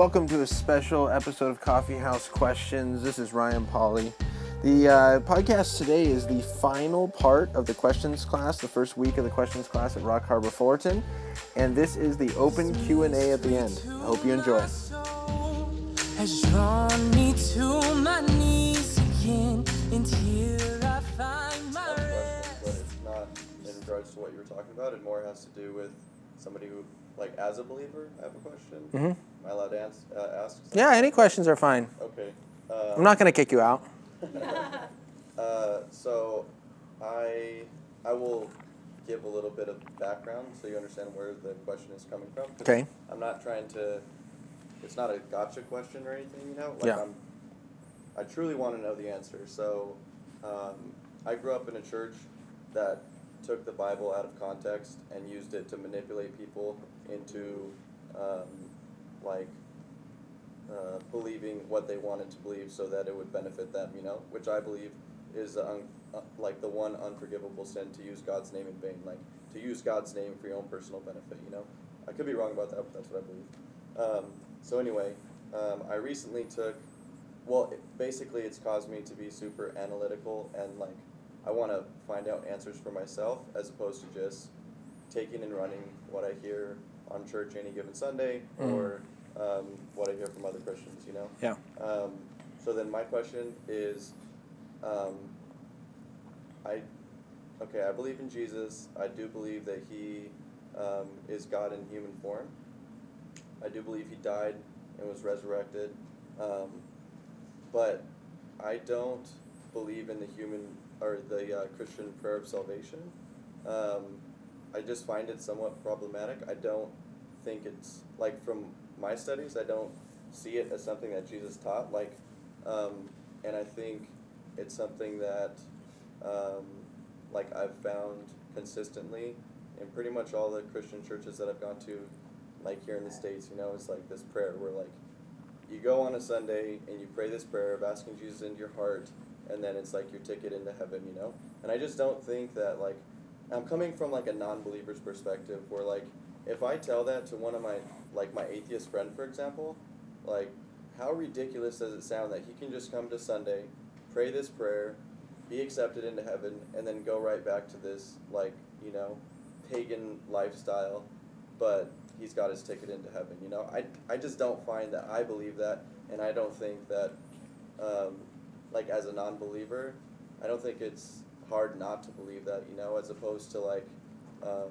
Welcome to a special episode of Coffee House Questions. This is Ryan Pauly. The uh, podcast today is the final part of the questions class, the first week of the questions class at Rock Harbor Fullerton, and this is the open Q and A at the end. I hope you enjoy. Has drawn me to my knees again, and here I find my rest. But it's not in regards to what you were talking about. It more has to do with somebody who, like, as a believer, I have a question. Mm-hmm. Am I allowed to ask? Uh, ask yeah, any questions are fine. Okay. Um, I'm not going to kick you out. uh, so, I I will give a little bit of background so you understand where the question is coming from. Okay. I'm not trying to. It's not a gotcha question or anything, you know. Like yeah. I'm, I truly want to know the answer. So, um, I grew up in a church that took the Bible out of context and used it to manipulate people into um, like uh, believing what they wanted to believe so that it would benefit them, you know, which I believe is un- uh, like the one unforgivable sin to use God's name in vain, like to use God's name for your own personal benefit, you know. I could be wrong about that, but that's what I believe. Um, so anyway, um, I recently took, well, it, basically it's caused me to be super analytical and like I want to find out answers for myself as opposed to just taking and running what I hear on church any given Sunday mm. or um, what I hear from other Christians, you know? Yeah. Um, so then my question is um, I, okay, I believe in Jesus. I do believe that he um, is God in human form. I do believe he died and was resurrected. Um, but I don't believe in the human or the uh, Christian prayer of salvation. Um, I just find it somewhat problematic. I don't think it's like from my studies. I don't see it as something that Jesus taught. Like, um, and I think it's something that um, like I've found consistently in pretty much all the Christian churches that I've gone to, like here in the states. You know, it's like this prayer where like you go on a Sunday and you pray this prayer of asking Jesus into your heart and then it's like your ticket into heaven, you know? And I just don't think that, like, I'm coming from, like, a non believer's perspective where, like, if I tell that to one of my, like, my atheist friend, for example, like, how ridiculous does it sound that he can just come to Sunday, pray this prayer, be accepted into heaven, and then go right back to this, like, you know, pagan lifestyle, but he's got his ticket into heaven, you know? I, I just don't find that I believe that, and I don't think that um, like as a non-believer, I don't think it's hard not to believe that, you know, as opposed to like, um,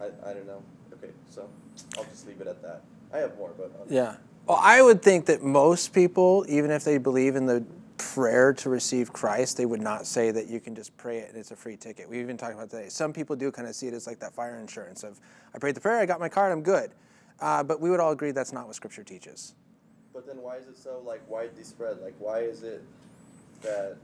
I, I don't know. Okay, so I'll just leave it at that. I have more, but yeah. Well, I would think that most people, even if they believe in the prayer to receive Christ, they would not say that you can just pray it and it's a free ticket. We even talked about today. Some people do kind of see it as like that fire insurance of, I prayed the prayer, I got my card, I'm good. Uh, but we would all agree that's not what Scripture teaches but then why is it so like widely spread? Like why is it that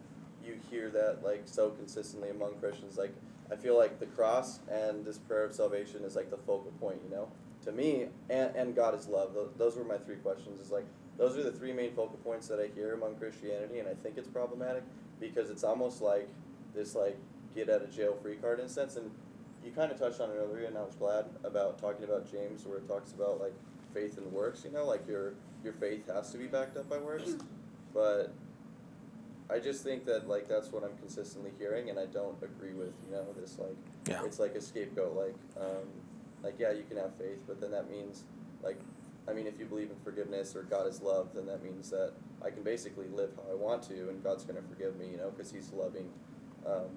you hear that like so consistently among Christians? Like I feel like the cross and this prayer of salvation is like the focal point, you know? To me, and, and God is love. Those were my three questions. Is like those are the three main focal points that I hear among Christianity, and I think it's problematic because it's almost like this like get out of jail free card in a sense. And you kind of touched on it earlier, and I was glad about talking about James, where it talks about like faith and works. You know, like your your faith has to be backed up by works. But I just think that like that's what I'm consistently hearing, and I don't agree with you know this like yeah. it's like a scapegoat like um, like yeah you can have faith, but then that means like I mean if you believe in forgiveness or God is love, then that means that I can basically live how I want to, and God's gonna forgive me, you know, because He's loving. Um,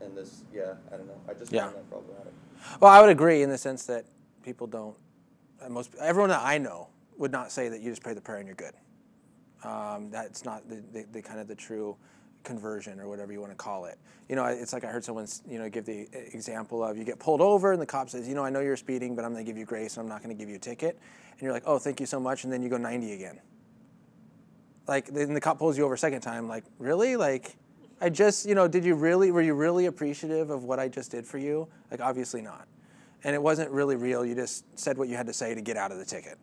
and this, yeah, I don't know. I just yeah. find that problematic. Well, I would agree in the sense that people don't. Most everyone that I know would not say that you just pray the prayer and you're good. Um, that's not the, the, the, kind of the true conversion or whatever you want to call it. You know, it's like I heard someone, you know, give the example of you get pulled over and the cop says, you know, I know you're speeding, but I'm going to give you grace and I'm not going to give you a ticket. And you're like, oh, thank you so much. And then you go 90 again. Like, then the cop pulls you over a second time. Like, really? Like, I just, you know, did you really, were you really appreciative of what I just did for you? Like, obviously not. And it wasn't really real. You just said what you had to say to get out of the ticket.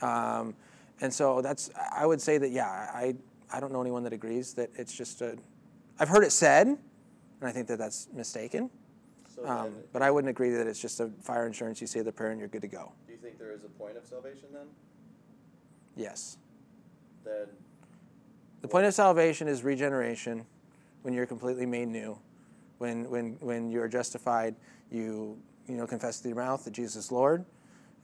Um, and so that's, I would say that, yeah, I, I don't know anyone that agrees that it's just a, I've heard it said, and I think that that's mistaken. So Um, but I wouldn't agree that it's just a fire insurance. You say the prayer and you're good to go. do you think there is a point of salvation then? Yes. Then The point of salvation is regeneration, when you're completely made new, when when when you are justified, you you know confess with your mouth that Jesus is Lord,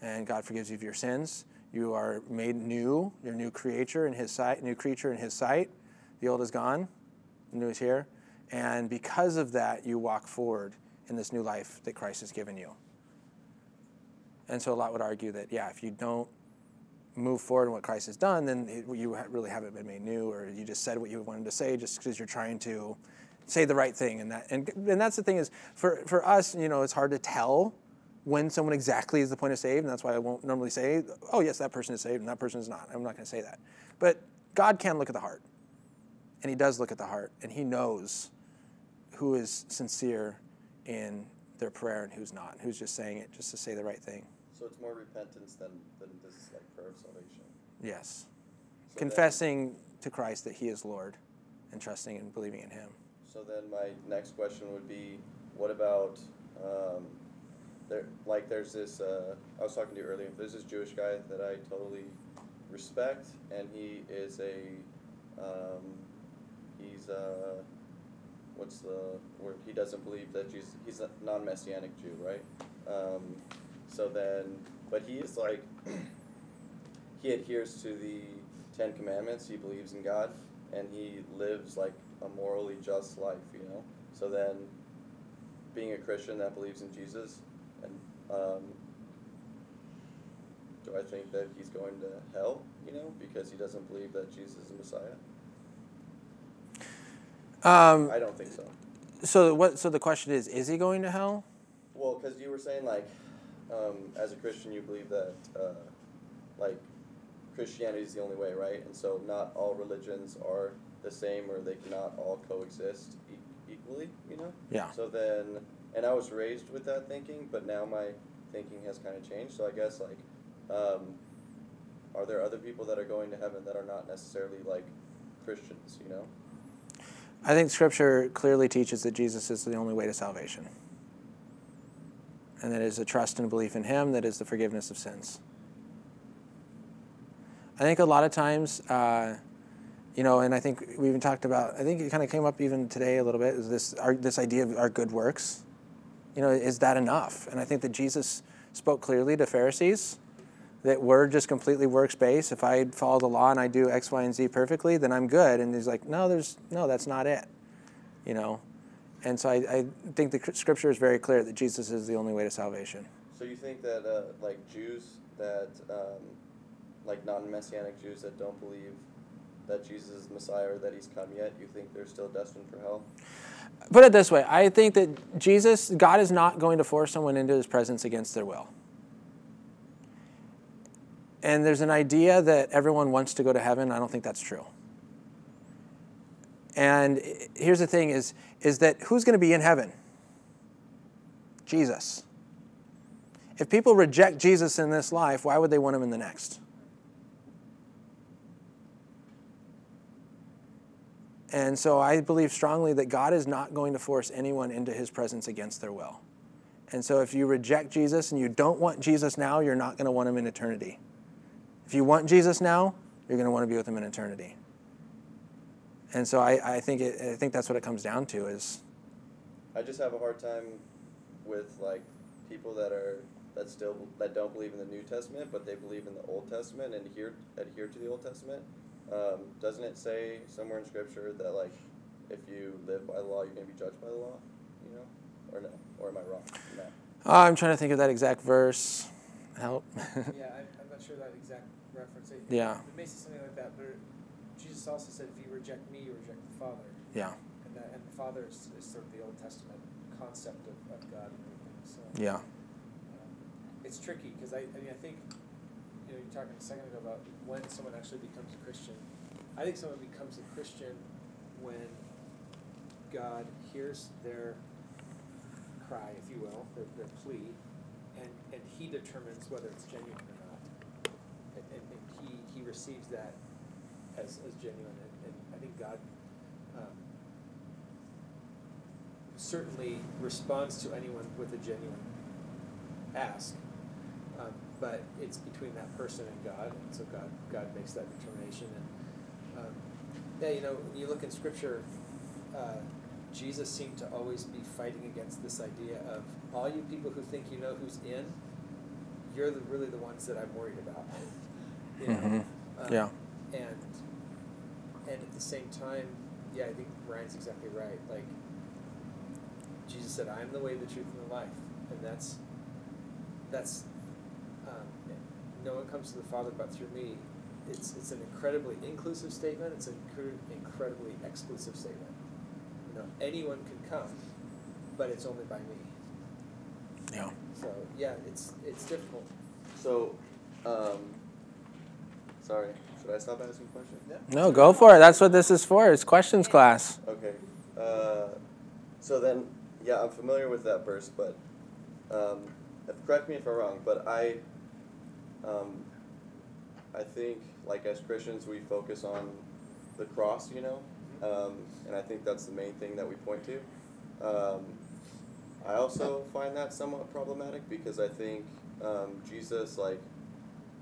and God forgives you of your sins. You are made new. You're a new creature in His sight. New creature in His sight. The old is gone. The new is here, and because of that, you walk forward in this new life that Christ has given you. And so a lot would argue that yeah, if you don't move forward in what Christ has done, then it, you really haven't been made new, or you just said what you wanted to say just because you're trying to say the right thing. And that, and, and that's the thing is, for, for us, you know, it's hard to tell when someone exactly is the point of saved, and that's why I won't normally say, oh yes, that person is saved and that person is not. I'm not going to say that. But God can look at the heart, and He does look at the heart, and He knows who is sincere in their prayer and who's not, who's just saying it just to say the right thing. so it's more repentance than than this like prayer of salvation. Yes. So then- confessing to Christ that He is Lord and trusting and believing in Him. So then my next question would be, what about, um, there, like there's this, uh, I was talking to you earlier, there's this Jewish guy that I totally respect, and he is a, um, he's uh what's the word, he doesn't believe that Jesus, he's a non-messianic Jew, right? Um, so then, but he is like, he adheres to the Ten Commandments, he believes in God, and he lives like a morally just life, you know. So then, being a Christian that believes in Jesus, um, do I think that he's going to hell, you know, because he doesn't believe that Jesus is the Messiah? Um, I don't think so. so what? So the question is: Is he going to hell? Well, because you were saying like, um, as a Christian, you believe that uh, like Christianity is the only way, right? And so not all religions are the same, or they cannot all coexist e- equally, you know. Yeah. So then, and I was raised with that thinking, but now my thinking has kind of changed. So I guess like, um, are there other people that are going to heaven that are not necessarily like Christians, you know? I think Scripture clearly teaches that Jesus is the only way to salvation, and that is a trust and belief in Him that is the forgiveness of sins. I think a lot of times, uh, you know, and I think we even talked about. I think it kind of came up even today a little bit. Is this our, this idea of our good works? You know, is that enough? And I think that Jesus spoke clearly to Pharisees that we're just completely works based. If I follow the law and I do X, Y, and Z perfectly, then I'm good. And he's like, no, there's no, that's not it. You know, and so I, I think the Scripture is very clear that Jesus is the only way to salvation. So you think that uh, like Jews that um, like non-messianic Jews that don't believe that Jesus is Messiah or that He's come yet, you think they're still destined for hell? Put it this way: I think that Jesus, God, is not going to force someone into His presence against their will. And there's an idea that everyone wants to go to heaven. I don't think that's true. And here's the thing: is is that who's going to be in heaven? Jesus. If people reject Jesus in this life, why would they want him in the next? And so I believe strongly that God is not going to force anyone into his presence against their will. And so if you reject Jesus and you don't want Jesus now, you're not going to want him in eternity. If you want Jesus now, you're going to want to be with him in eternity. And so I, I think it, I think that's what it comes down to is I just have a hard time with like people that are that still that don't believe in the New Testament, but they believe in the Old Testament and adhere adhere to the Old Testament. Um, doesn't it say somewhere in Scripture that like if you live by the law, you're going to be judged by the law? You know, or no? Or am I wrong? No. oh, I'm trying to think of that exact verse. Help. yeah, I, I'm not sure that exact reference. It, Yeah. It may say something like that, but Jesus also said, if you reject me, you reject the Father. yeah. And, that, and the Father is, is sort of the Old Testament concept of, of God and everything. So Yeah. um, it's tricky because I, I mean, I think, you know, you're talking a second ago about when someone actually becomes a Christian. I think someone becomes a Christian when God hears their cry, if you will, their, their plea, and, and he determines whether it's genuine or not. And, and, and he, he receives that as, as genuine, and, and I think God um, certainly responds to anyone with a genuine ask. Um, but it's between that person and God, and so God God makes that determination. And um, yeah, you know, when you look in Scripture, uh, Jesus seemed to always be fighting against this idea of all you people who think you know who's in, you're the, really the ones that I'm worried about. you know? Mhm. Um, Yeah. And and at the same time, yeah, I think Ryan's exactly right. Like Jesus said, "I am the way, the truth, and the life," and that's that's um, no one comes to the Father but through me. It's it's an incredibly inclusive statement. It's an incredibly exclusive statement. You know, anyone can come, but it's only by me. Yeah. So yeah, it's it's difficult. So, um, sorry, should I stop asking questions? Yeah. No, go for it. That's what this is for. It's questions class. Okay. Uh, so then, yeah, I'm familiar with that verse, but um, correct me if I'm wrong, but I, um, I think like as Christians we focus on the cross, you know, um, and I think that's the main thing that we point to. Um, I also find that somewhat problematic because I think um, Jesus, like,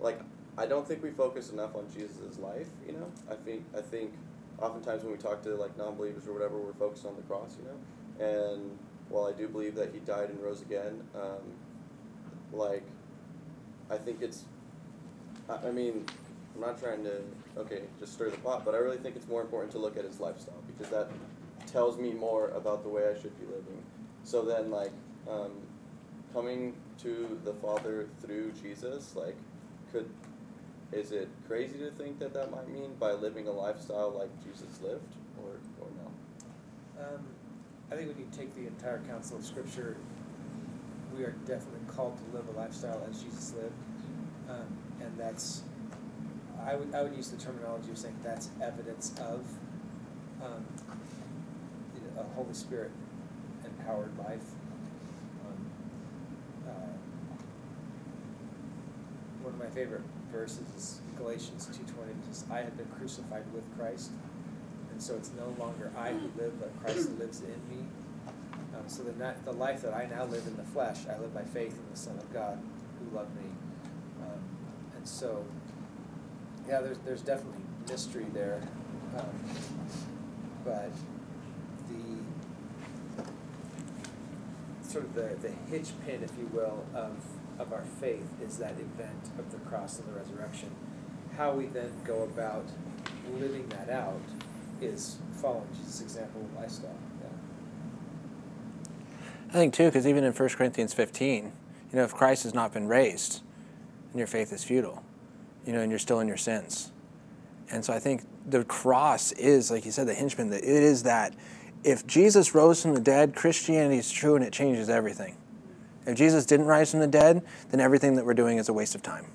like I don't think we focus enough on Jesus' life. You know, I think I think oftentimes when we talk to like non-believers or whatever, we're focused on the cross. You know, and while I do believe that he died and rose again, um, like, I think it's. I, mean, I'm not trying to okay just stir the pot, but I really think it's more important to look at his lifestyle because that tells me more about the way I should be living. So then, like, um, coming to the Father through Jesus, like, could is it crazy to think that that might mean by living a lifestyle like Jesus lived, or or no? Um, I think when you take the entire counsel of Scripture, we are definitely called to live a lifestyle as Jesus lived, um, and that's. I would I would use the terminology of saying that's evidence of um, a Holy Spirit empowered life. Um, uh, one of my favorite verses is Galatians two twenty. Says, "I have been crucified with Christ." and so it's no longer I who live, but Christ lives in me. So the, na- the life that I now live in the flesh, I live by faith in the Son of God who loved me. Um, and so, yeah, there's, there's definitely mystery there. Um, but the sort of the, the hitch pin, if you will, of, of our faith is that event of the cross and the resurrection. How we then go about living that out is following Jesus' example of lifestyle. I think too, because even in 1 Corinthians 15, you know, if Christ has not been raised, then your faith is futile, you know, and you're still in your sins. And so I think the cross is, like you said, the hingeman. That it is that if Jesus rose from the dead, Christianity is true and it changes everything. If Jesus didn't rise from the dead, then everything that we're doing is a waste of time.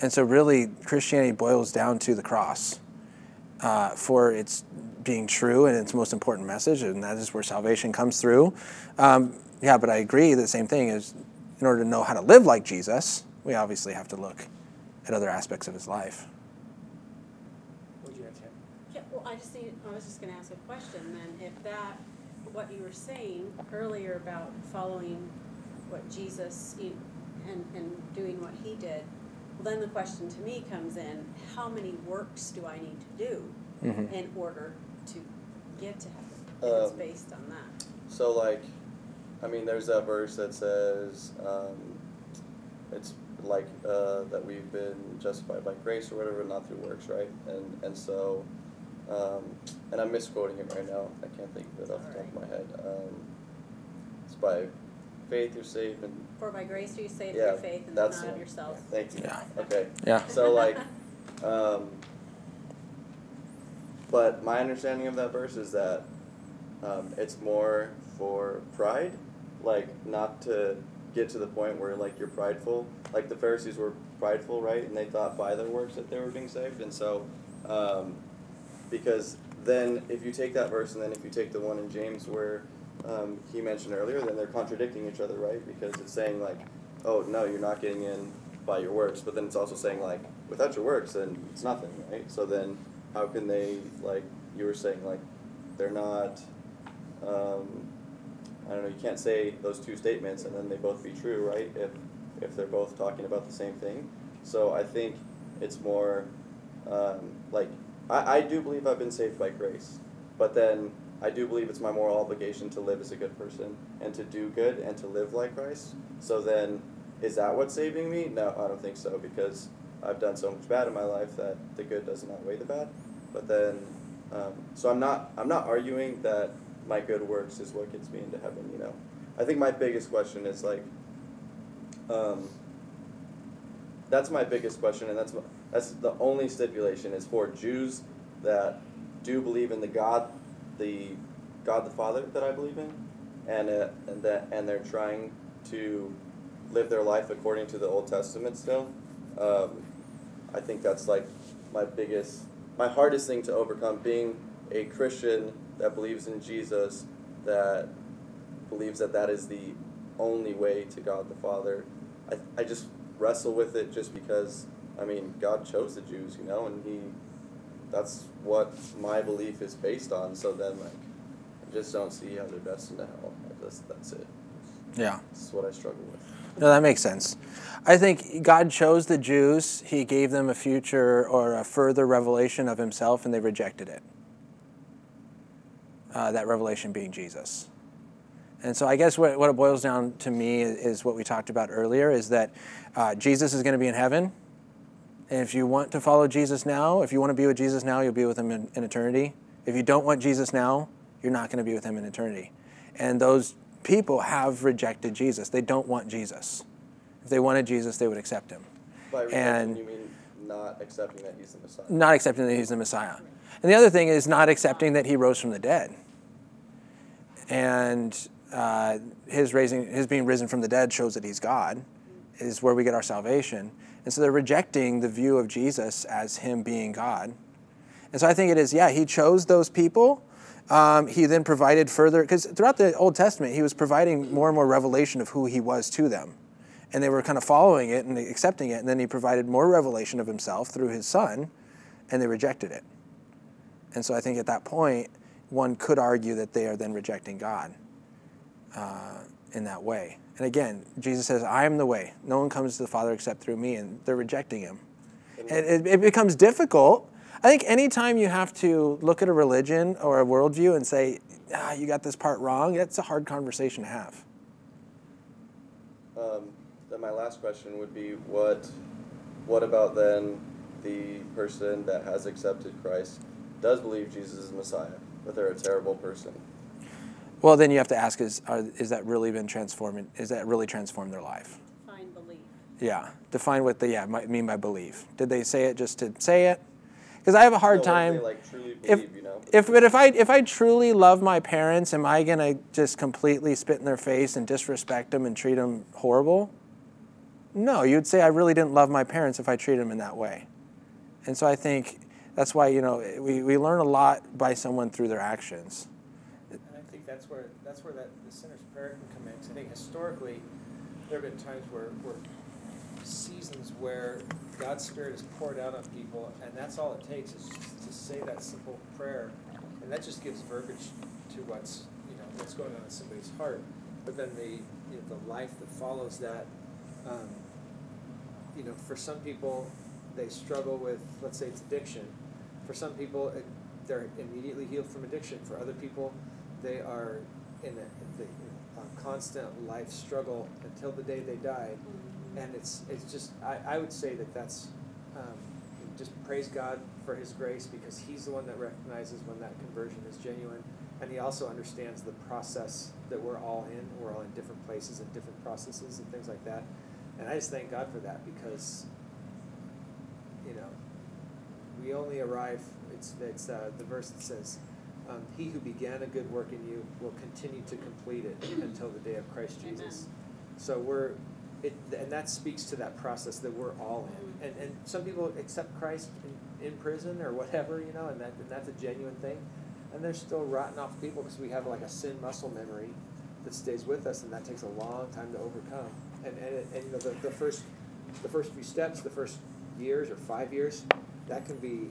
And so, really, Christianity boils down to the cross uh, for its being true and its most important message, and that is where salvation comes through. Um, yeah, but I agree. The same thing is, in order to know how to live like Jesus, we obviously have to look at other aspects of his life. What do you have, Tam? Yeah, well, I just need, I was just gonna ask a question then, if that, what you were saying earlier about following what Jesus, you- and, and doing what he did, well, then the question to me comes in, how many works do I need to do Mhm. in order to get to heaven? If it's Um, based on that. So like, I mean, there's that verse that says, um, it's like uh, that we've been justified by grace or whatever, not through works, right? And and so, um, and I'm misquoting it right now. I can't think of it off the top of my head. Um, it's by faith you're saved, and For by grace do you saved yeah, through faith and that's not the of one. yourself. Thank you. Yeah. Okay. Yeah. So like, um, but my understanding of that verse is that um, it's more for pride, like not to get to the point where like you're prideful. Like the Pharisees were prideful, right? And they thought by their works that they were being saved, and so um, because then if you take that verse and then if you take the one in James where um, he mentioned earlier, then they're contradicting each other, right? Because it's saying like, oh no, you're not getting in by your works, but then it's also saying like, without your works, then it's nothing, right? So then, how can they like you were saying like, they're not, um, I don't know. You can't say those two statements and then they both be true, right? If if they're both talking about the same thing. So I think it's more um, like I, I do believe I've been saved by grace, but then I do believe it's my moral obligation to live as a good person and to do good and to live like Christ. So then, is that what's saving me? No, I don't think so because I've done so much bad in my life that the good doesn't outweigh the bad. But then, um, so I'm not I'm not arguing that my good works is what gets me into heaven. You know, I think my biggest question is like, um, that's my biggest question, and that's that's the only stipulation is for Jews that do believe in the God, the God the Father that I believe in, and uh, and that and they're trying to live their life according to the Old Testament still. Um, I think that's like my biggest, my hardest thing to overcome. Being a Christian that believes in Jesus, that believes that that is the only way to God the Father. I, I just wrestle with it just because I mean God chose the Jews, you know, and he that's what my belief is based on. So then like I just don't see how they're destined to hell. I just that's it. Yeah. That's what I struggle with. No, that makes sense. I think God chose the Jews. He gave them a future or a further revelation of Himself, and they rejected it. Uh, that revelation being Jesus. And so I guess what, what it boils down to me is what we talked about earlier is that uh, Jesus is going to be in heaven. And if you want to follow Jesus now, if you want to be with Jesus now, you'll be with him in, in eternity. If you don't want Jesus now, you're not going to be with him in eternity. And those people have rejected Jesus. They don't want Jesus. If they wanted Jesus, they would accept him. By rejecting, And- you mean not accepting that he's the Messiah. Not accepting that he's the Messiah. And the other thing is not accepting that he rose from the dead. And uh, his raising, his being risen from the dead shows that he's God, is where we get our salvation. And so they're rejecting the view of Jesus as him being God. And so I think it is, yeah, he chose those people. Um, he then provided further, because throughout the Old Testament, he was providing more and more revelation of who he was to them. And they were kind of following it and accepting it. And then he provided more revelation of himself through his son, and they rejected it. And so I think at that point, one could argue that they are then rejecting God uh, in that way. And again, Jesus says, I am the way. No one comes to the Father except through me. And they're rejecting him. And it, it becomes difficult. I think anytime you have to look at a religion or a worldview and say, ah, you got this part wrong, that's a hard conversation to have. Um, then my last question would be what what about then the person that has accepted Christ does believe Jesus is Messiah, but they're a terrible person. Well, then you have to ask, is, are, is that really been transforming? Is that really transformed their life? Find belief. Yeah. Define what they yeah might mean by belief. Did they say it just to say it? Because I have a hard No, time. They, like truly if you know. if but if I if I truly love my parents, am I gonna just completely spit in their face and disrespect them and treat them horrible? No, you'd say I really didn't love my parents if I treated them in that way. And so I think that's why you know we, we learn a lot by someone through their actions. That's where that's where that the sinner's prayer can come in. I think historically, there have been times where, where seasons where God's Spirit is poured out on people, and that's all it takes is to say that simple prayer, and that just gives verbiage to what's you know what's going on in somebody's heart. But then the you know, the life that follows that, um, you know, for some people, they struggle with let's say it's addiction. For some people, it, they're immediately healed from addiction. For other people, they are in a, the, a constant life struggle until the day they die. And it's it's just I, I would say that that's um, just praise God for His grace because He's the one that recognizes when that conversion is genuine, and He also understands the process that we're all in. We're all in different places and different processes and things like that. And I just thank God for that because you know we only arrive. It's it's uh, the verse that says, um, "He who began a good work in you will continue to complete it until the day of Christ Jesus." So we're, it, and that speaks to that process that we're all in. And and some people accept Christ in, in prison or whatever, you know, and that and that's a genuine thing. And they're still rotten off people because we have like a sin muscle memory that stays with us, and that takes a long time to overcome. And and, it, and you know the, the first the first few steps, the first years or five years, that can be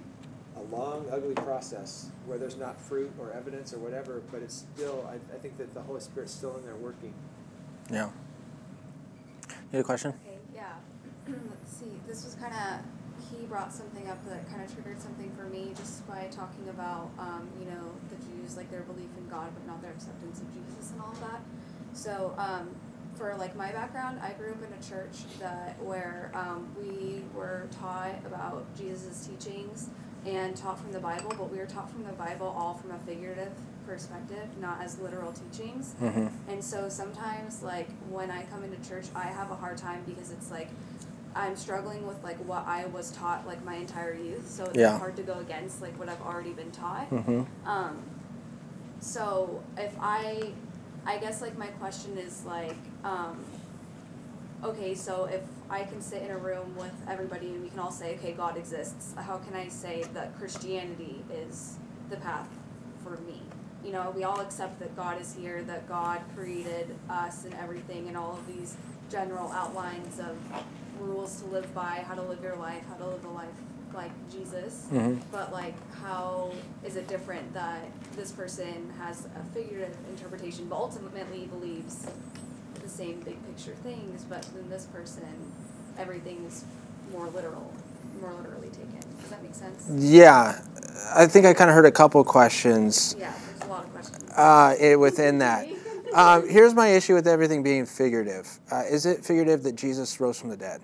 a long, ugly process where there's not fruit or evidence or whatever, but it's still, I, I think that the Holy Spirit's still in there working. Yeah. You had a question? Okay, yeah. Let's see. This was kind of he brought something up that kind of triggered something for me just by talking about um, you know the Jews like their belief in God but not their acceptance of Jesus and all of that. So um, for like my background, I grew up in a church that where um, we were taught about Jesus' teachings and taught from the Bible, but we were taught from the Bible all from a figurative perspective, not as literal teachings. Mm-hmm. And so sometimes, like when I come into church, I have a hard time because it's like I'm struggling with like what I was taught like my entire youth. So it's Yeah. hard to go against like what I've already been taught. Mm-hmm. Um, so if I, I guess like my question is like, um, okay, so if I can sit in a room with everybody and we can all say, okay, God exists, how can I say that Christianity is the path for me? You know, we all accept that God is here, that God created us and everything, and all of these general outlines of rules to live by, how to live your life, how to live a life like Jesus. Mhm. But like, how is it different that this person has a figurative interpretation, but ultimately believes the same big picture things, but then this person, everything is more literal, more literally taken. Does that make sense? Yeah. I think I kind of heard a couple questions Yeah, there's a lot of questions. uh, it, within that. Um, here's my issue with everything being figurative. Uh, is it figurative that Jesus rose from the dead?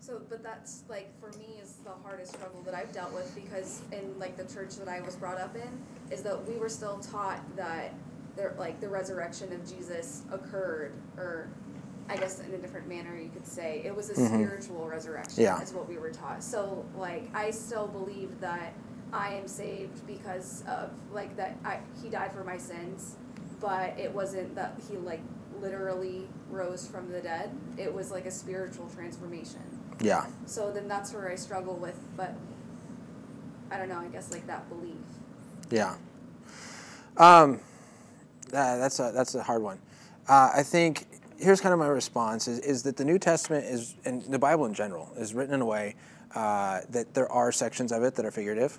So, but that's like for me is the hardest struggle that I've dealt with because in like the church that I was brought up in is that we were still taught that there like the resurrection of Jesus occurred or I guess in a different manner you could say it was a Mhm. spiritual resurrection Yeah. is what we were taught. So like I still believe that I am saved because of like that I, he died for my sins, but it wasn't that he like literally rose from the dead. It was like a spiritual transformation. Yeah. So then that's where I struggle with, but I don't know, I guess like that belief. Yeah. Um, that, that's a that's a hard one. Uh, I think here's kind of my response is, is that the New Testament is and the Bible in general is written in a way uh, that there are sections of it that are figurative,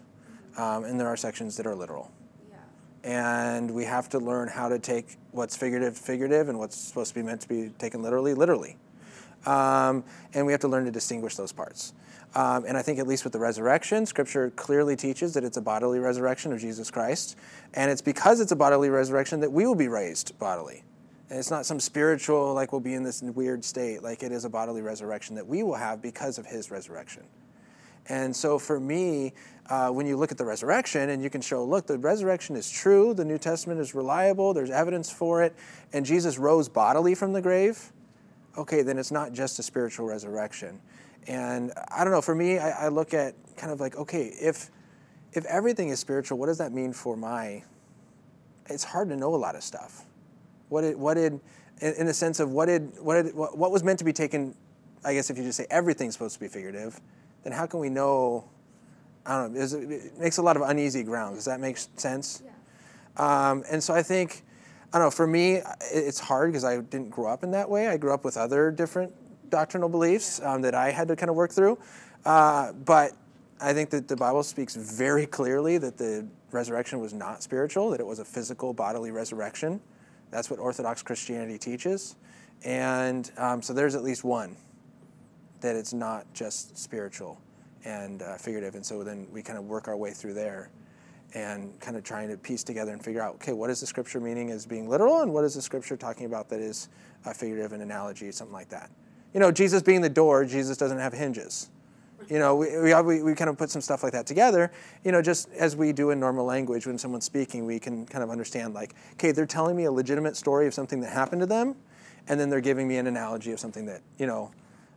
um, and there are sections that are literal. Yeah. And we have to learn how to take what's figurative figurative and what's supposed to be meant to be taken literally literally. Um, and we have to learn to distinguish those parts. Um, and I think, at least with the resurrection, Scripture clearly teaches that it's a bodily resurrection of Jesus Christ. And it's because it's a bodily resurrection that we will be raised bodily. And it's not some spiritual, like we'll be in this weird state. Like it is a bodily resurrection that we will have because of his resurrection. And so for me, uh, when you look at the resurrection and you can show, look, the resurrection is true, the New Testament is reliable, there's evidence for it, and Jesus rose bodily from the grave, okay, then it's not just a spiritual resurrection. And I don't know, for me, I, I look at kind of like, okay, if if everything is spiritual, what does that mean for my? It's hard to know a lot of stuff. What did what did in, in the sense of what did what did what, what was meant to be taken? I guess if you just say everything's supposed to be figurative, then how can we know? I don't know. is It, it makes a lot of uneasy ground. Does that make sense? Yeah. Um, and so I think, I don't know, for me, it's hard because I didn't grow up in that way. I grew up with other different doctrinal beliefs um, that I had to kind of work through. Uh, but I think that the Bible speaks very clearly that the resurrection was not spiritual, that it was a physical bodily resurrection. That's what Orthodox Christianity teaches. And um, so there's at least one that it's not just spiritual and uh, figurative. And so then we kind of work our way through there and kind of trying to piece together and figure out, okay, what is the scripture meaning as being literal and what is the scripture talking about that is uh, figurative and analogy, something like that. You know, Jesus being the door, Jesus doesn't have hinges. You know, we, we, we, kind of put some stuff like that together, you know, just as we do in normal language when someone's speaking, we can kind of understand like, okay, they're telling me a legitimate story of something that happened to them, and then they're giving me an analogy of something that, you know,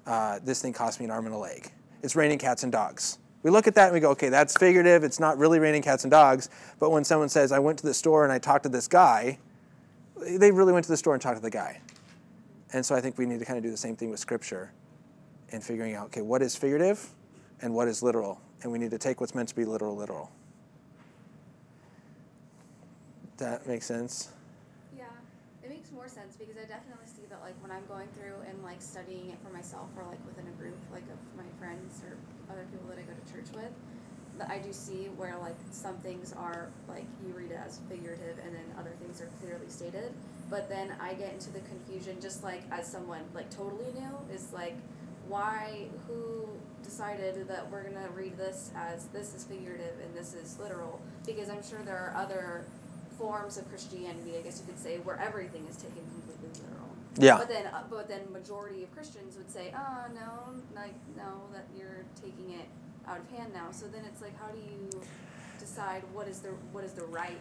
uh, this thing cost me an arm and a leg. It's raining cats and dogs. We look at that and we go, okay, that's figurative. It's not really raining cats and dogs. But when someone says, I went to the store and I talked to this guy, they really went to the store and talked to the guy. And so I think we need to kind of do the same thing with Scripture and figuring out, okay, what is figurative and what is literal? And we need to take what's meant to be literal, literal. That makes sense? Yeah, it makes more sense because I definitely see that like when I'm going through and like studying it for myself or like within a group like of my friends or other people that I go to church with, that I do see where like some things are like you read it as figurative and then other things are clearly stated. But then I get into the confusion just like as someone like totally new is like why who decided that we're gonna read this as this is figurative and this is literal because I'm sure there are other forms of Christianity I guess you could say where everything is taken completely literal. Yeah. But then, uh, but then, majority of Christians would say, "Oh no, like no, that you're taking it out of hand now." So then it's like, how do you decide what is the what is the right?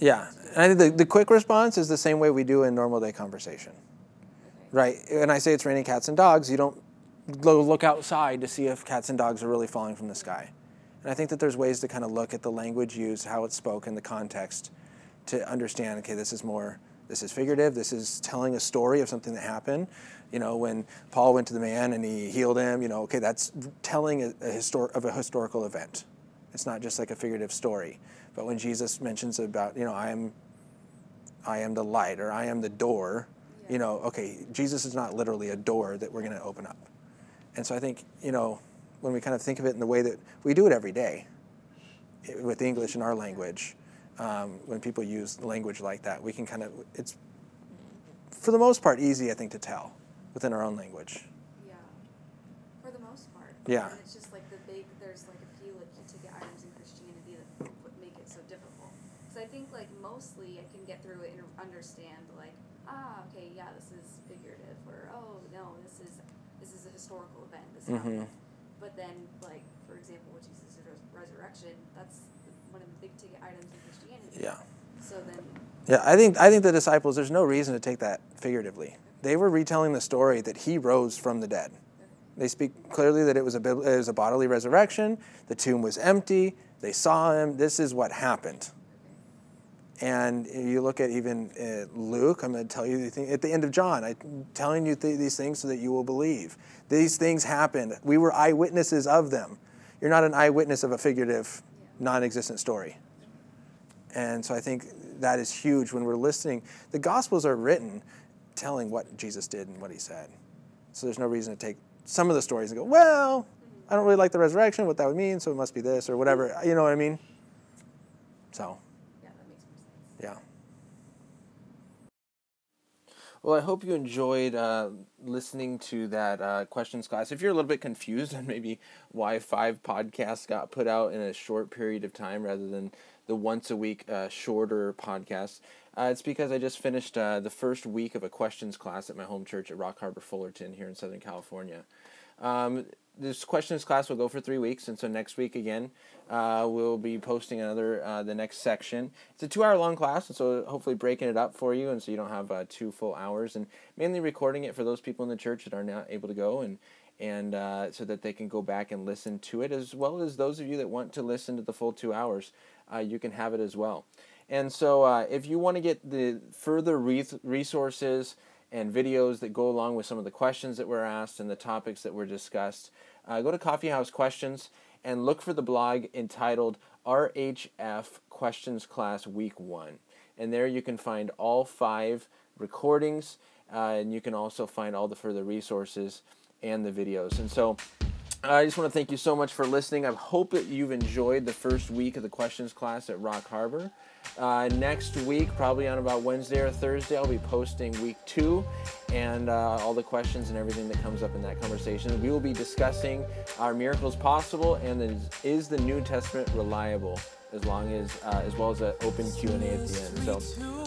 Yeah, and I think the, the quick response is the same way we do in normal day conversation, right? And I say it's raining cats and dogs, you don't go look outside to see if cats and dogs are really falling from the sky. And I think that there's ways to kind of look at the language used, how it's spoken, the context, to understand. Okay, this is more. This is figurative. This is telling a story of something that happened. You know, when Paul went to the man and he healed him. You know, okay, that's telling a, a histor- of a historical event. It's not just like a figurative story. But when Jesus mentions about, you know, I am I am the light or I am the door, Yeah. you know, okay, Jesus is not literally a door that we're going to open up. And so I think, you know, when we kind of think of it in the way that we do it every day i- with English in our language, um, when people use language like that, we can kind of, it's for the most part easy, I think, to tell within our own language. Yeah. For the most part. Yeah. And it's just like the big. There's like a few like key ticket items in Christianity that would make it so difficult. Because I think like mostly I can get through it and understand like ah okay yeah this is figurative or oh no this is this is a historical event this Mhm. But then like for example with Jesus' res- resurrection that's one of the big ticket items in Christianity. Yeah. So then Yeah, I think I think the disciples. There's no reason to take that figuratively. They were retelling the story that he rose from the dead. They speak clearly that it was a it was a bodily resurrection. The tomb was empty. They saw him. This is what happened. And you look at even uh, Luke. I'm going to tell you the thing at the end of John. I'm telling you th- these things so that you will believe. These things happened. We were eyewitnesses of them. You're not an eyewitness of a figurative, non-existent story. And so I think that is huge when we're listening. The Gospels are written telling what Jesus did and what he said. So there's no reason to take some of the stories and go, well, I don't really like the resurrection, what that would mean, so it must be this or whatever. You know what I mean? So, yeah that makes more sense. yeah. Well, I hope you enjoyed uh, listening to that uh, questions class. If you're a little bit confused on maybe why five podcasts got put out in a short period of time rather than the once a week uh, shorter podcast, uh, it's because I just finished uh, the first week of a questions class at my home church at Rock Harbor Fullerton here in Southern California. Um, this questions class will go for three weeks, and so next week again, uh, we'll be posting another uh, the next section. It's a two-hour long class, and so hopefully breaking it up for you, and so you don't have uh, two full hours, and mainly recording it for those people in the church that are not able to go, and and uh, so that they can go back and listen to it, as well as those of you that want to listen to the full two hours, uh, you can have it as well. And so, uh, if you want to get the further re- resources and videos that go along with some of the questions that were asked and the topics that were discussed, uh, go to Coffee House Questions and look for the blog entitled RHF Questions Class Week 1. And there you can find all five recordings, uh, and you can also find all the further resources and the videos. And so, I just want to thank you so much for listening. I hope that you've enjoyed the first week of the questions class at Rock Harbor. Uh, next week, probably on about Wednesday or Thursday, I'll be posting week two and uh, all the questions and everything that comes up in that conversation. We will be discussing are miracles possible and is, is the New Testament reliable, as long as uh, as well as an open Q and A at the end. So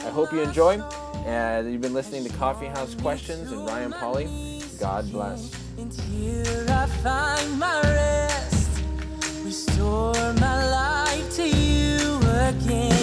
I hope you enjoy. And you've been listening to Coffee House Questions and Ryan Pauly. God bless. And here I find my rest. Restore my life to you again.